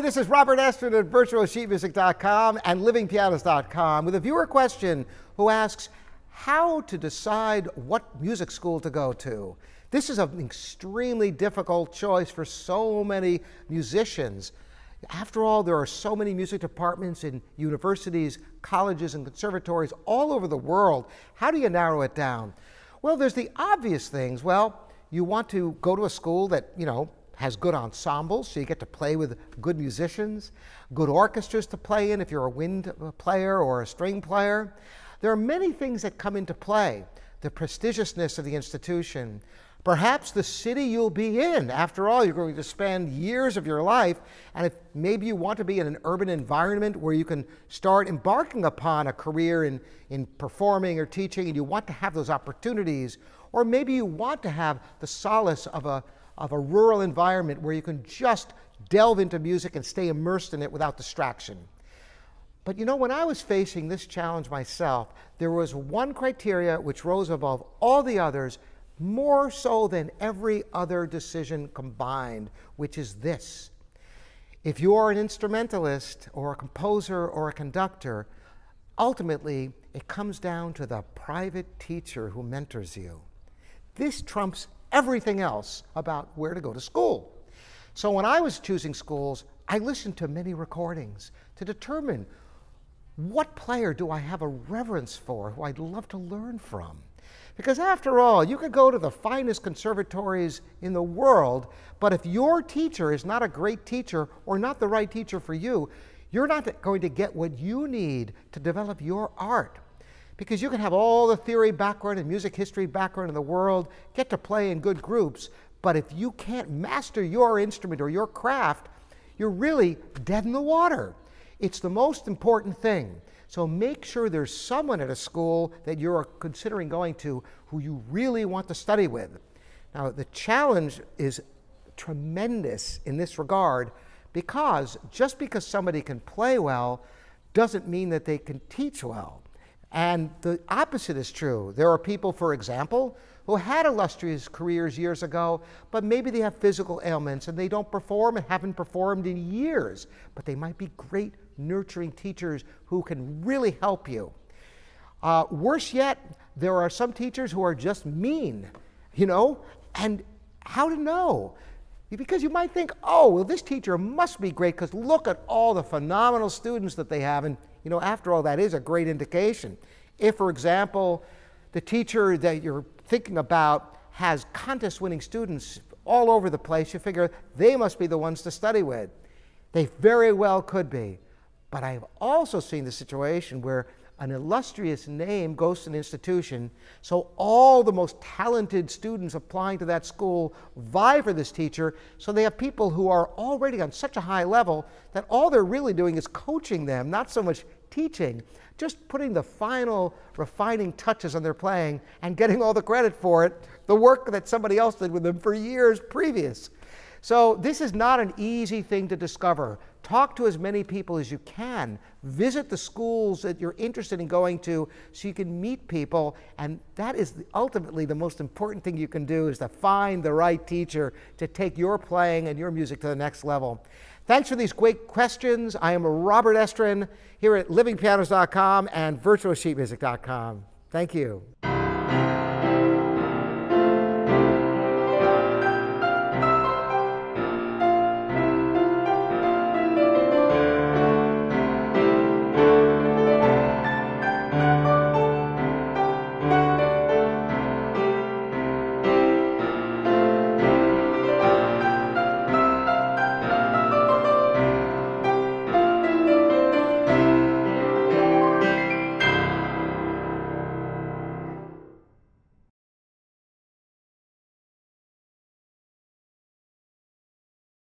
Hi, this is Robert Estrin at virtualsheetmusic.com and livingpianos.com with a viewer question who asks how to decide what music school to go to. This is an extremely difficult choice for so many musicians. After all, there are so many music departments in universities, colleges, and conservatories all over the world. How do you narrow it down? Well, there's the obvious things. Well, you want to go to a school that, you know, has good ensembles, so you get to play with good musicians, good orchestras to play in if you're a wind uh, player or a string player. There are many things that come into play. The prestigiousness of the institution, perhaps the city you'll be in. After all, you're going to spend years of your life, and if maybe you want to be in an urban environment where you can start embarking upon a career in, in performing or teaching, and you want to have those opportunities, or maybe you want to have the solace of a of a rural environment where you can just delve into music and stay immersed in it without distraction. But you know, when I was facing this challenge myself, there was one criteria which rose above all the others, more so than every other decision combined, which is this. If you are an instrumentalist or a composer or a conductor, ultimately it comes down to the private teacher who mentors you. This trumps everything else about where to go to school. So when I was choosing schools, I listened to many recordings to determine what player do I have a reverence for who I'd love to learn from. Because after all, you could go to the finest conservatories in the world, but if your teacher is not a great teacher or not the right teacher for you, you're not going to get what you need to develop your art because you can have all the theory background and music history background in the world, get to play in good groups, but if you can't master your instrument or your craft, you're really dead in the water. It's the most important thing. So make sure there's someone at a school that you're considering going to who you really want to study with. Now, the challenge is tremendous in this regard because just because somebody can play well doesn't mean that they can teach well. And the opposite is true. There are people, for example, who had illustrious careers years ago, but maybe they have physical ailments and they don't perform and haven't performed in years, but they might be great nurturing teachers who can really help you. Uh, worse yet, there are some teachers who are just mean, you know, and how to know? Because you might think, oh, well, this teacher must be great because look at all the phenomenal students that they have. And you know, after all, that is a great indication. If, for example, the teacher that you're thinking about has contest winning students all over the place, you figure they must be the ones to study with. They very well could be. But I've also seen the situation where an illustrious name goes to an institution, so all the most talented students applying to that school vie for this teacher, so they have people who are already on such a high level that all they're really doing is coaching them, not so much teaching, just putting the final refining touches on their playing and getting all the credit for it, the work that somebody else did with them for years previous. So this is not an easy thing to discover. Talk to as many people as you can. Visit the schools that you're interested in going to so you can meet people. And that is ultimately the most important thing you can do is to find the right teacher to take your playing and your music to the next level. Thanks for these great questions. I am Robert Estrin here at livingpianos.com and virtualsheetmusic.com. Thank you.